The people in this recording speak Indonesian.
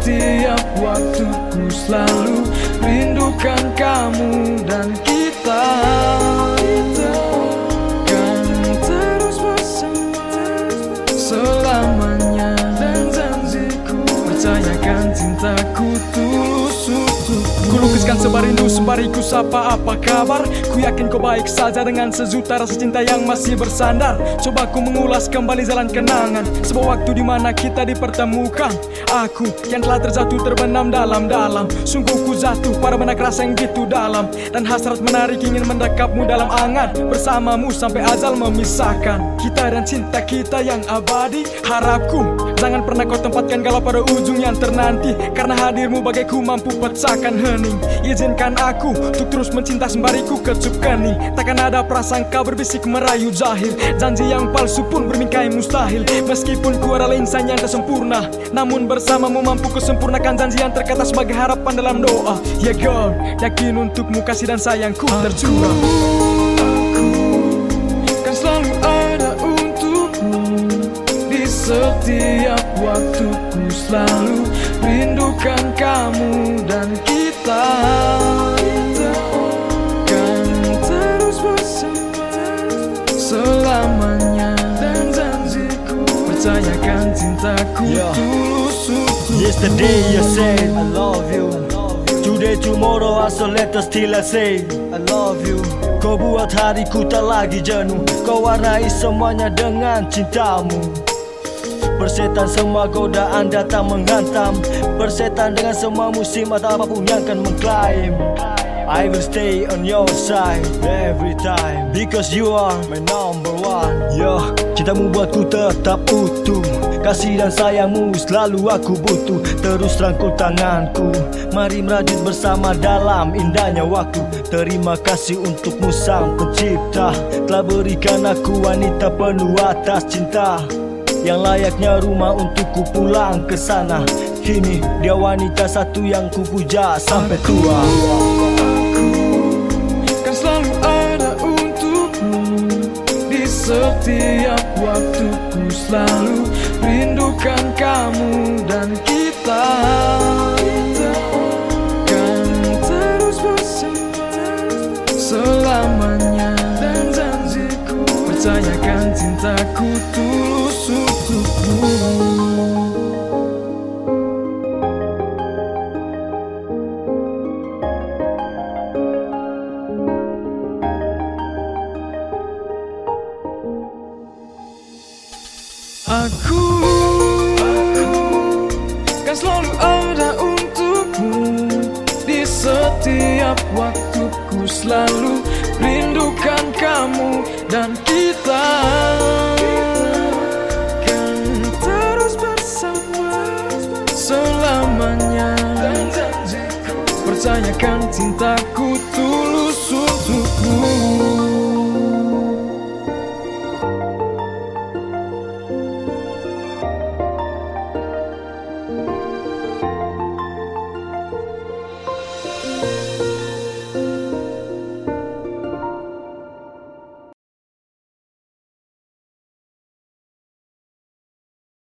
setiap waktuku selalu rindukan kamu dan kita. Kan terus bersama selamanya Dan janjiku. Percayakan cintaku Ku lukiskan sebar rindu sembari ku sapa apa kabar? Ku yakin kau baik saja dengan sejuta rasa cinta yang masih bersandar. Coba ku mengulas kembali jalan kenangan. Sebuah waktu di mana kita dipertemukan. Aku yang telah terjatuh terbenam dalam-dalam. Sungguh ku jatuh pada benak rasa yang gitu dalam. Dan hasrat menarik ingin mendekapmu dalam angan. Bersamamu sampai azal memisahkan. Kita dan cinta kita yang abadi. Harapku jangan pernah kau tempatkan galau pada ujung yang ternanti. Karena hadirmu bagaiku mampu pecahkan hening. Izinkan aku untuk terus mencinta sembari ku kecup kening. Takkan ada prasangka berbisik merayu jahil. Janji yang palsu pun bermingkai mustahil. Meskipun ku adalah insan yang tak sempurna Namun bersamamu mampu kesempurnakan janji yang terkata sebagai harapan dalam doa. Ya God, yakin untukmu kasih dan sayangku tercurah. Kan selalu ada untukmu Di setiap waktuku selalu rindukan kamu dan kita. Kan terus bersama selamanya Dan janjiku. Percayakan cintaku Yeah. tulus Yesterday you said I love you. Today tomorrow also let us still I say I love you. Kau buat hariku tak lagi jenuh. Kau warnai semuanya dengan cintamu Persetan semua godaan datang menghantam. Persetan dengan semua musim atau apapun yang akan mengklaim. I will stay on your side every time. Because you are my number one. Yo, cintamu buatku tetap utuh. Kasih dan sayangmu selalu aku butuh. Terus rangkul tanganku. Mari merajut bersama dalam indahnya waktu. Terima kasih untukmu sang pencipta. Telah berikan aku wanita penuh atas cinta yang layaknya rumah untukku pulang ke sana. Kini dia wanita satu yang ku puja sampai tua. Kan selalu ada Di setiap waktuku. Selalu rindukan kamu dan kita. Kan terus bersama selamanya. Dan janjiku percayakan cintaku tulus Aku, kan selalu ada untukmu. Di setiap waktuku selalu rindukan kamu dan kita percayakan cintaku tulus untukmu.